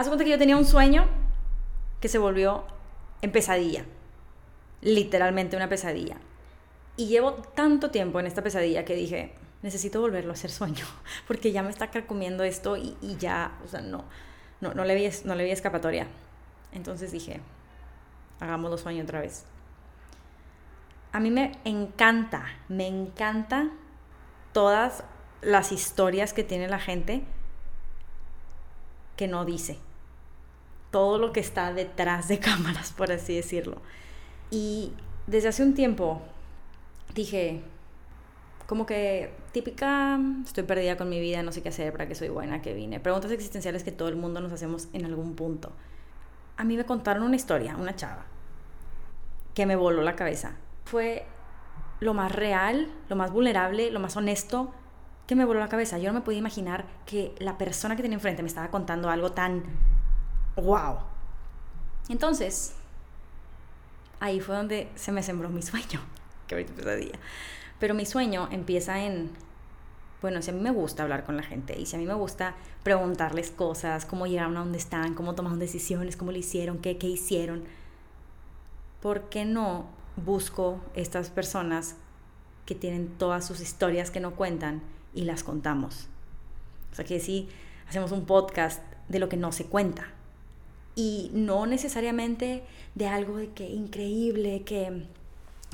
Haz cuenta que yo tenía un sueño que se volvió en pesadilla. Literalmente una pesadilla. Y llevo tanto tiempo en esta pesadilla que dije, necesito volverlo a hacer sueño, porque ya me está carcomiendo esto y, ya, o sea, no, no le vi escapatoria. Entonces dije, hagámoslo sueño otra vez. A mí me encanta, me encanta todas las historias que tiene la gente que no dice. Todo lo que está detrás de cámaras, por así decirlo. Y desde hace un tiempo dije, como que típica, estoy perdida con mi vida, no sé qué hacer, para qué soy buena, que vine. Preguntas existenciales que todo el mundo nos hacemos en algún punto. A mí me contaron una historia, una chava, que me voló la cabeza. Fue lo más real, lo más vulnerable, lo más honesto que me voló la cabeza. Yo no me podía imaginar que la persona que tenía enfrente me estaba contando algo tan wow. Entonces, ahí fue donde se me sembró mi sueño, que ahorita pesadilla. Pero mi sueño empieza en, bueno, si a mí me gusta hablar con la gente y si a mí me gusta preguntarles cosas, cómo llegaron a donde están, cómo tomaron decisiones, cómo lo hicieron, qué, qué hicieron, ¿por qué no busco estas personas que tienen todas sus historias que no cuentan y las contamos? O sea, que si hacemos un podcast de lo que no se cuenta. Y no necesariamente de algo de que increíble, que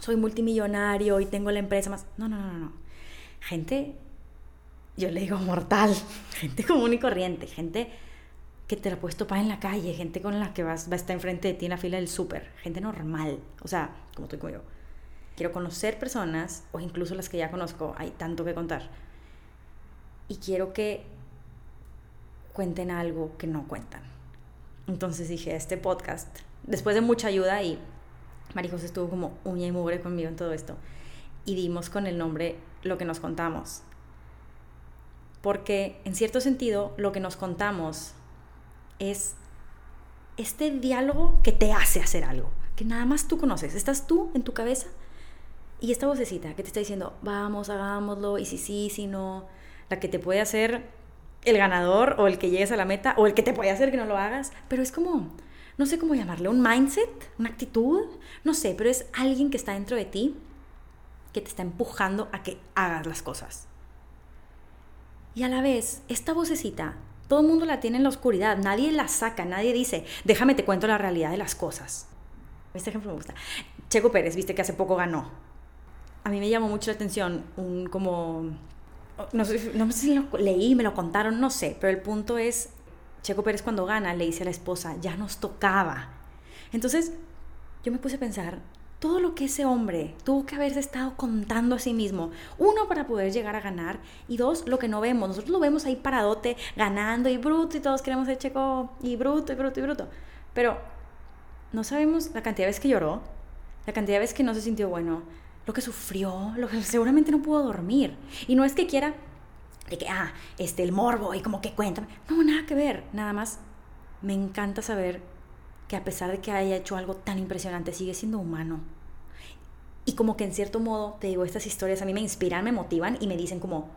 soy multimillonario y tengo la empresa más. No, no, no, no. Gente, yo le digo mortal, gente común y corriente, gente que te la puedes topar en la calle, gente con la que vas, va a estar enfrente de ti en la fila del súper, gente normal, o sea, como tú y como yo. Quiero conocer personas, o incluso las que ya conozco, hay tanto que contar. Y quiero que cuenten algo que no cuentan. Entonces dije, este podcast, después de mucha ayuda y Marijos estuvo como uña y mugre conmigo en todo esto. Y dimos con el nombre lo que nos contamos. Porque en cierto sentido lo que nos contamos es este diálogo que te hace hacer algo, que nada más tú conoces. Estás tú en tu cabeza y esta vocecita que te está diciendo, vamos, hagámoslo, y si sí, si no, la que te puede hacer el ganador o el que llegues a la meta o el que te puede hacer que no lo hagas, pero es como no sé cómo llamarle, un mindset, una actitud, no sé, pero es alguien que está dentro de ti que te está empujando a que hagas las cosas. Y a la vez, esta vocecita, todo el mundo la tiene en la oscuridad, nadie la saca, nadie dice, déjame te cuento la realidad de las cosas. Este ejemplo me gusta. Checo Pérez, viste que hace poco ganó. A mí me llamó mucho la atención un como no sé, no sé si lo leí, me lo contaron, no sé, pero el punto es Checo Pérez cuando gana le dice a la esposa, ya nos tocaba. Entonces yo me puse a pensar, todo lo que ese hombre tuvo que haberse estado contando a sí mismo, uno para poder llegar a ganar y dos, lo que no vemos, nosotros lo vemos ahí paradote, ganando y bruto y todos queremos ser Checo y bruto y bruto y bruto, pero no sabemos la cantidad de veces que lloró, la cantidad de veces que no se sintió bueno, lo que sufrió, lo que seguramente no pudo dormir. Y no es que quiera de que, ah, este, el morbo y como que cuéntame. No, nada que ver, nada más. Me encanta saber que a pesar de que haya hecho algo tan impresionante, sigue siendo humano. Y como que en cierto modo, te digo, estas historias a mí me inspiran, me motivan y me dicen como,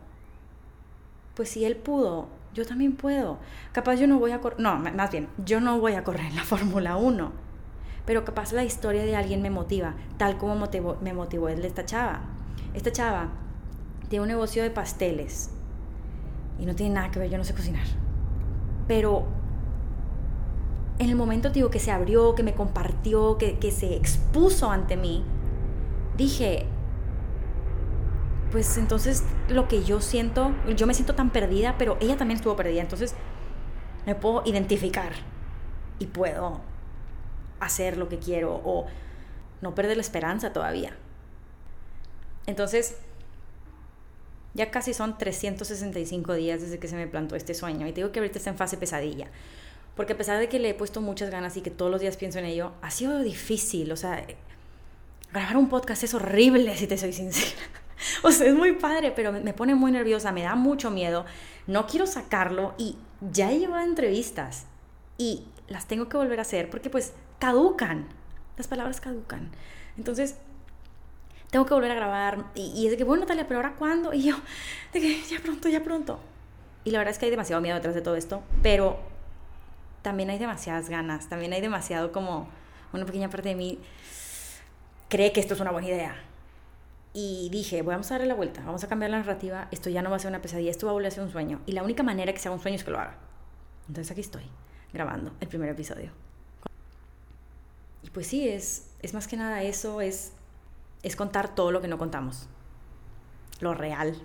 pues si él pudo, yo también puedo. Capaz yo no voy a correr, no, más bien, yo no voy a correr en la Fórmula 1. Pero capaz la historia de alguien me motiva, tal como me motivó esta chava. Esta chava tiene un negocio de pasteles y no tiene nada que ver, yo no sé cocinar. Pero en el momento, digo, que se abrió, que me compartió, que, que se expuso ante mí, dije, pues entonces lo que yo siento, yo me siento tan perdida, pero ella también estuvo perdida, entonces me puedo identificar y puedo hacer lo que quiero o no perder la esperanza todavía. Entonces, ya casi son 365 días desde que se me plantó este sueño. Y te digo que ahorita está en fase pesadilla. Porque a pesar de que le he puesto muchas ganas y que todos los días pienso en ello, ha sido difícil. O sea, grabar un podcast es horrible, si te soy sincera. O sea, es muy padre, pero me pone muy nerviosa, me da mucho miedo. No quiero sacarlo y ya he llevado entrevistas y las tengo que volver a hacer porque pues caducan. Las palabras caducan. Entonces, tengo que volver a grabar. Y, es de que, bueno, Natalia, pero ahora cuándo? Y yo, de ya pronto, ya pronto. Y la verdad es que hay demasiado miedo detrás de todo esto, pero también hay demasiadas ganas, también hay demasiado como una pequeña parte de mí cree que esto es una buena idea. Y dije, vamos a darle la vuelta, vamos a cambiar la narrativa, esto ya no va a ser una pesadilla, esto va a volver a ser un sueño. Y la única manera que sea un sueño es que lo haga. Entonces aquí estoy, grabando el primer episodio. Pues sí, es, es más que nada eso, es, es contar todo lo que no contamos. Lo real,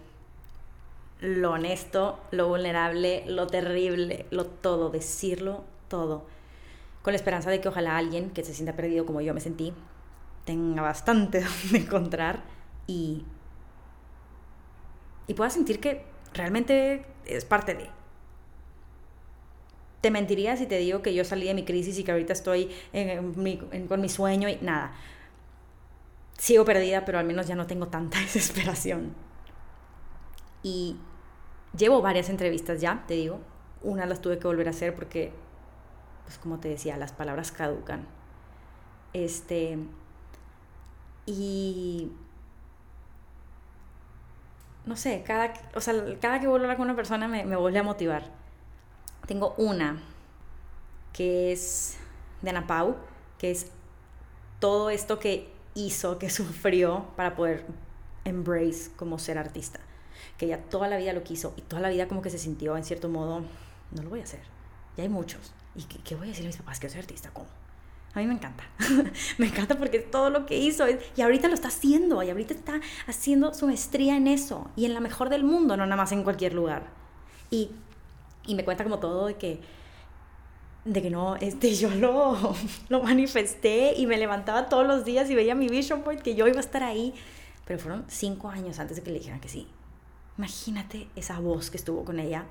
lo honesto, lo vulnerable, lo terrible, lo todo, decirlo todo. Con la esperanza de que ojalá alguien que se sienta perdido como yo me sentí, tenga bastante donde encontrar y, y pueda sentir que realmente es parte de. Te mentiría si te digo que yo salí de mi crisis y que ahorita estoy con mi sueño y nada. Sigo perdida, pero al menos ya no tengo tanta desesperación. Y llevo varias entrevistas ya, te digo. Una las tuve que volver a hacer porque, pues como te decía, las palabras caducan. Este. Y. No sé, cada, o sea, cada que vuelvo a hablar con una persona me, me vuelve a motivar. Tengo una que es de Ana Pau, que es todo esto que hizo, que sufrió para poder embrace como ser artista que ella toda la vida lo quiso y toda la vida como que se sintió en cierto modo, no lo voy a hacer, ya hay muchos. ¿Y qué, voy a decir a mis papás? Que soy artista, ¿cómo? A mí me encanta. me encanta porque todo lo que hizo y ahorita lo está haciendo y ahorita está haciendo su maestría en eso y en la mejor del mundo, no nada más en cualquier lugar. Y, y me cuenta como todo de que de que no, este, yo lo, lo manifesté y me levantaba todos los días y veía mi vision board que yo iba a estar ahí. Pero fueron cinco años antes de que le dijeran que sí. Imagínate esa voz que estuvo con ella,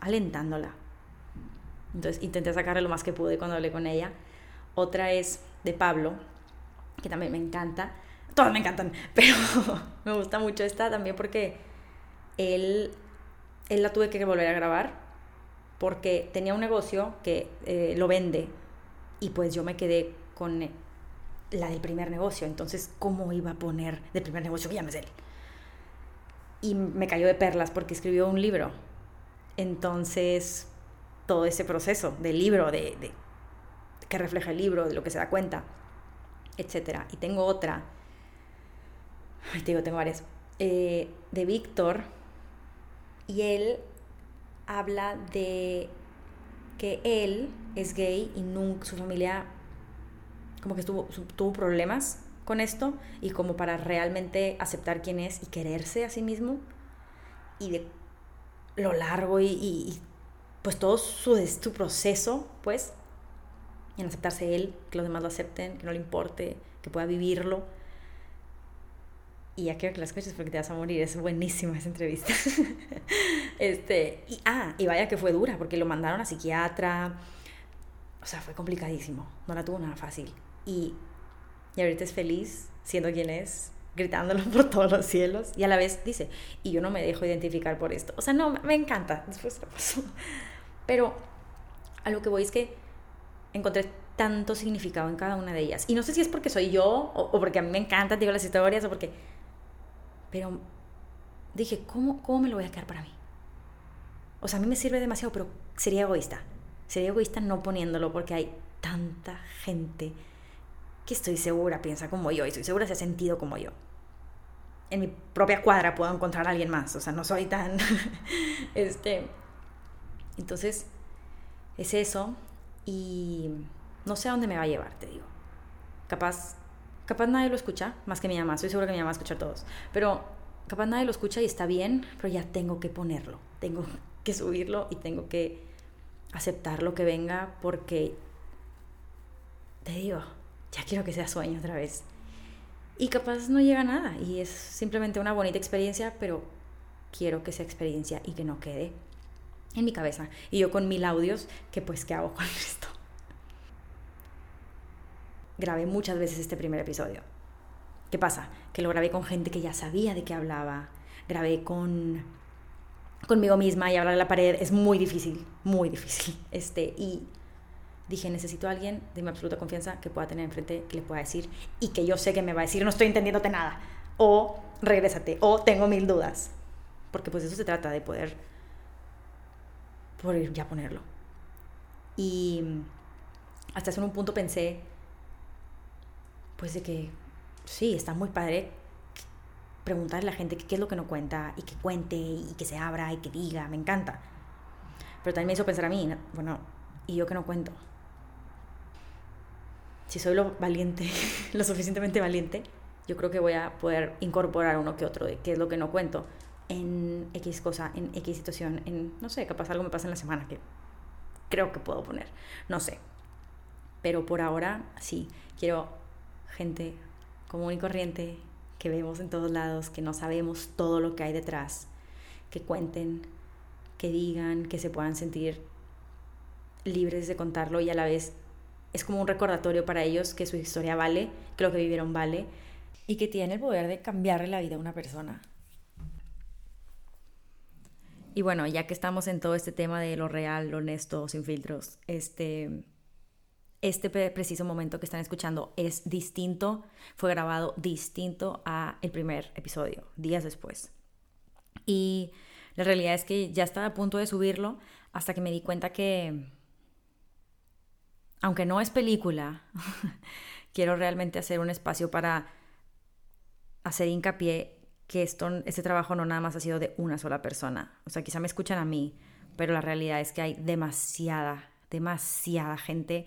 alentándola. Entonces intenté sacarle lo más que pude cuando hablé con ella. Otra es de Pablo, que también me encanta. Todas me encantan, pero me gusta mucho esta también porque él, él la tuve que volver a grabar porque tenía un negocio que eh, lo vende y pues yo me quedé con la del primer negocio. Entonces, ¿cómo iba a poner del primer negocio llames él? y me cayó de perlas porque escribió un libro. Entonces, todo ese proceso del libro, de, que refleja el libro, de lo que se da cuenta, etc. Y tengo otra, te digo, tengo varias, eh, de Víctor, y él habla de que él es gay y nunca, su familia como que tuvo, tuvo problemas con esto y como para realmente aceptar quién es y quererse a sí mismo y de lo largo y, pues todo su, su proceso, pues, en aceptarse él, que los demás lo acepten, que no le importe, que pueda vivirlo. Y ya quiero que la escuches porque te vas a morir, es buenísima esa entrevista. este, y, ah, y vaya que fue dura, porque lo mandaron a psiquiatra, o sea, fue complicadísimo, no la tuvo nada fácil. Y y ahorita es feliz siendo quien es, gritándolo por todos los cielos y a la vez dice, y yo no me dejo identificar por esto. O sea, no, me encanta, después pasó. Pero a lo que voy es que encontré tanto significado en cada una de ellas. Y no sé si es porque soy yo o, porque a mí me encantan, digo, las historias o porque... Pero dije, ¿cómo, ¿cómo me lo voy a quedar para mí? O sea, a mí me sirve demasiado, pero sería egoísta. Sería egoísta no poniéndolo porque hay tanta gente que estoy segura piensa como yo y estoy segura se ha sentido como yo. En mi propia cuadra puedo encontrar a alguien más, o sea, no soy tan... este... Entonces, es eso y no sé a dónde me va a llevar, te digo. Capaz, capaz nadie lo escucha, más que mi mamá, estoy segura que mi mamá va a escuchar todos, pero capaz nadie lo escucha y está bien, pero ya tengo que ponerlo, tengo que subirlo y tengo que aceptar lo que venga porque, te digo, ya quiero que sea sueño otra vez. Y capaz no llega nada y es simplemente una bonita experiencia, pero quiero que sea experiencia y que no quede en mi cabeza. Y yo con mil audios, que pues, ¿qué hago con esto? Grabé muchas veces este primer episodio. ¿Qué pasa? Que lo grabé con gente que ya sabía de qué hablaba. Grabé con conmigo misma y hablar a la pared es muy difícil, muy difícil. Este, y dije, necesito a alguien de mi absoluta confianza que pueda tener enfrente, que le pueda decir y que yo sé que me va a decir, no estoy entendiéndote nada, o regrésate, o tengo mil dudas. Porque pues eso se trata de poder, poder ya ponerlo. Y hasta hace un punto pensé, pues de que sí, está muy padre preguntarle a la gente qué es lo que no cuenta y que cuente y que se abra y que diga, me encanta. Pero también me hizo pensar a mí, bueno, ¿y yo que no cuento? Si soy lo valiente, lo suficientemente valiente, yo creo que voy a poder incorporar uno que otro de qué es lo que no cuento en X cosa, en X situación, en, no sé, capaz algo me pasa en la semana que creo que puedo poner, no sé. Pero por ahora, sí, quiero gente común y corriente que vemos en todos lados, que no sabemos todo lo que hay detrás, que cuenten, que digan, que se puedan sentir libres de contarlo y a la vez es como un recordatorio para ellos que su historia vale, que lo que vivieron vale y que tiene el poder de cambiarle la vida a una persona. Y bueno, ya que estamos en todo este tema de lo real, lo honesto, sin filtros, este, este preciso momento que están escuchando es distinto, fue grabado distinto a el primer episodio, días después. Y la realidad es que ya estaba a punto de subirlo hasta que me di cuenta que, aunque no es película, quiero realmente hacer un espacio para hacer hincapié que esto, este trabajo no nada más ha sido de una sola persona. O sea, quizá me escuchan a mí, pero la realidad es que hay demasiada, demasiada gente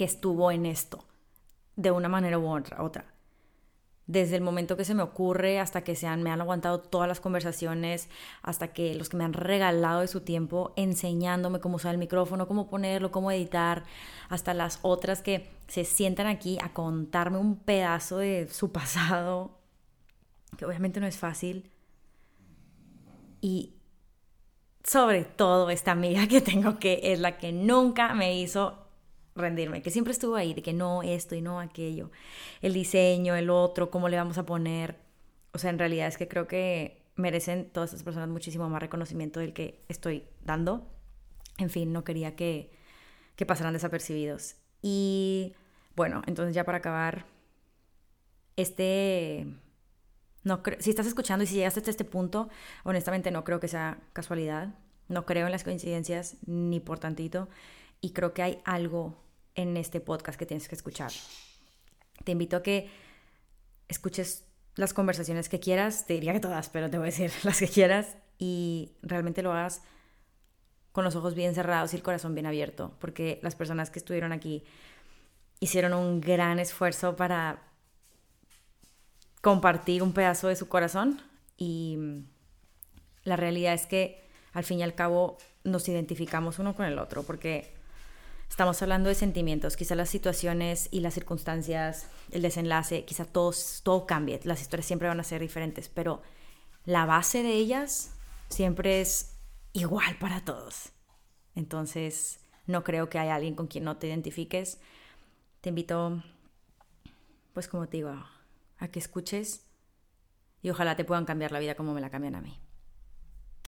que estuvo en esto, de una manera u otra. otra. Desde el momento que se me ocurre hasta que se han, me han aguantado todas las conversaciones, hasta que los que me han regalado de su tiempo enseñándome cómo usar el micrófono, cómo ponerlo, cómo editar, hasta las otras que se sientan aquí a contarme un pedazo de su pasado, que obviamente no es fácil. Y sobre todo esta amiga que tengo que es la que nunca me hizo rendirme, que siempre estuvo ahí, de que no esto y no aquello, el diseño, el otro, cómo le vamos a poner. O sea, en realidad es que creo que merecen todas estas personas muchísimo más reconocimiento del que estoy dando. En fin, no quería que, que pasaran desapercibidos. Y bueno, entonces ya para acabar, este... No si estás escuchando y si llegaste hasta este punto, honestamente no creo que sea casualidad. No creo en las coincidencias ni por tantito y creo que hay algo en este podcast que tienes que escuchar. Te invito a que escuches las conversaciones que quieras, te diría que todas, pero te voy a decir las que quieras. Y realmente lo hagas con los ojos bien cerrados y el corazón bien abierto, porque las personas que estuvieron aquí hicieron un gran esfuerzo para compartir un pedazo de su corazón. Y la realidad es que al fin y al cabo nos identificamos uno con el otro, porque Estamos hablando de sentimientos, quizá las situaciones y las circunstancias, el desenlace, quizá todo, todo cambie, las historias siempre van a ser diferentes, pero la base de ellas siempre es igual para todos. Entonces, no creo que haya alguien con quien no te identifiques. Te invito, pues como te digo, a que escuches y ojalá te puedan cambiar la vida como me la cambian a mí.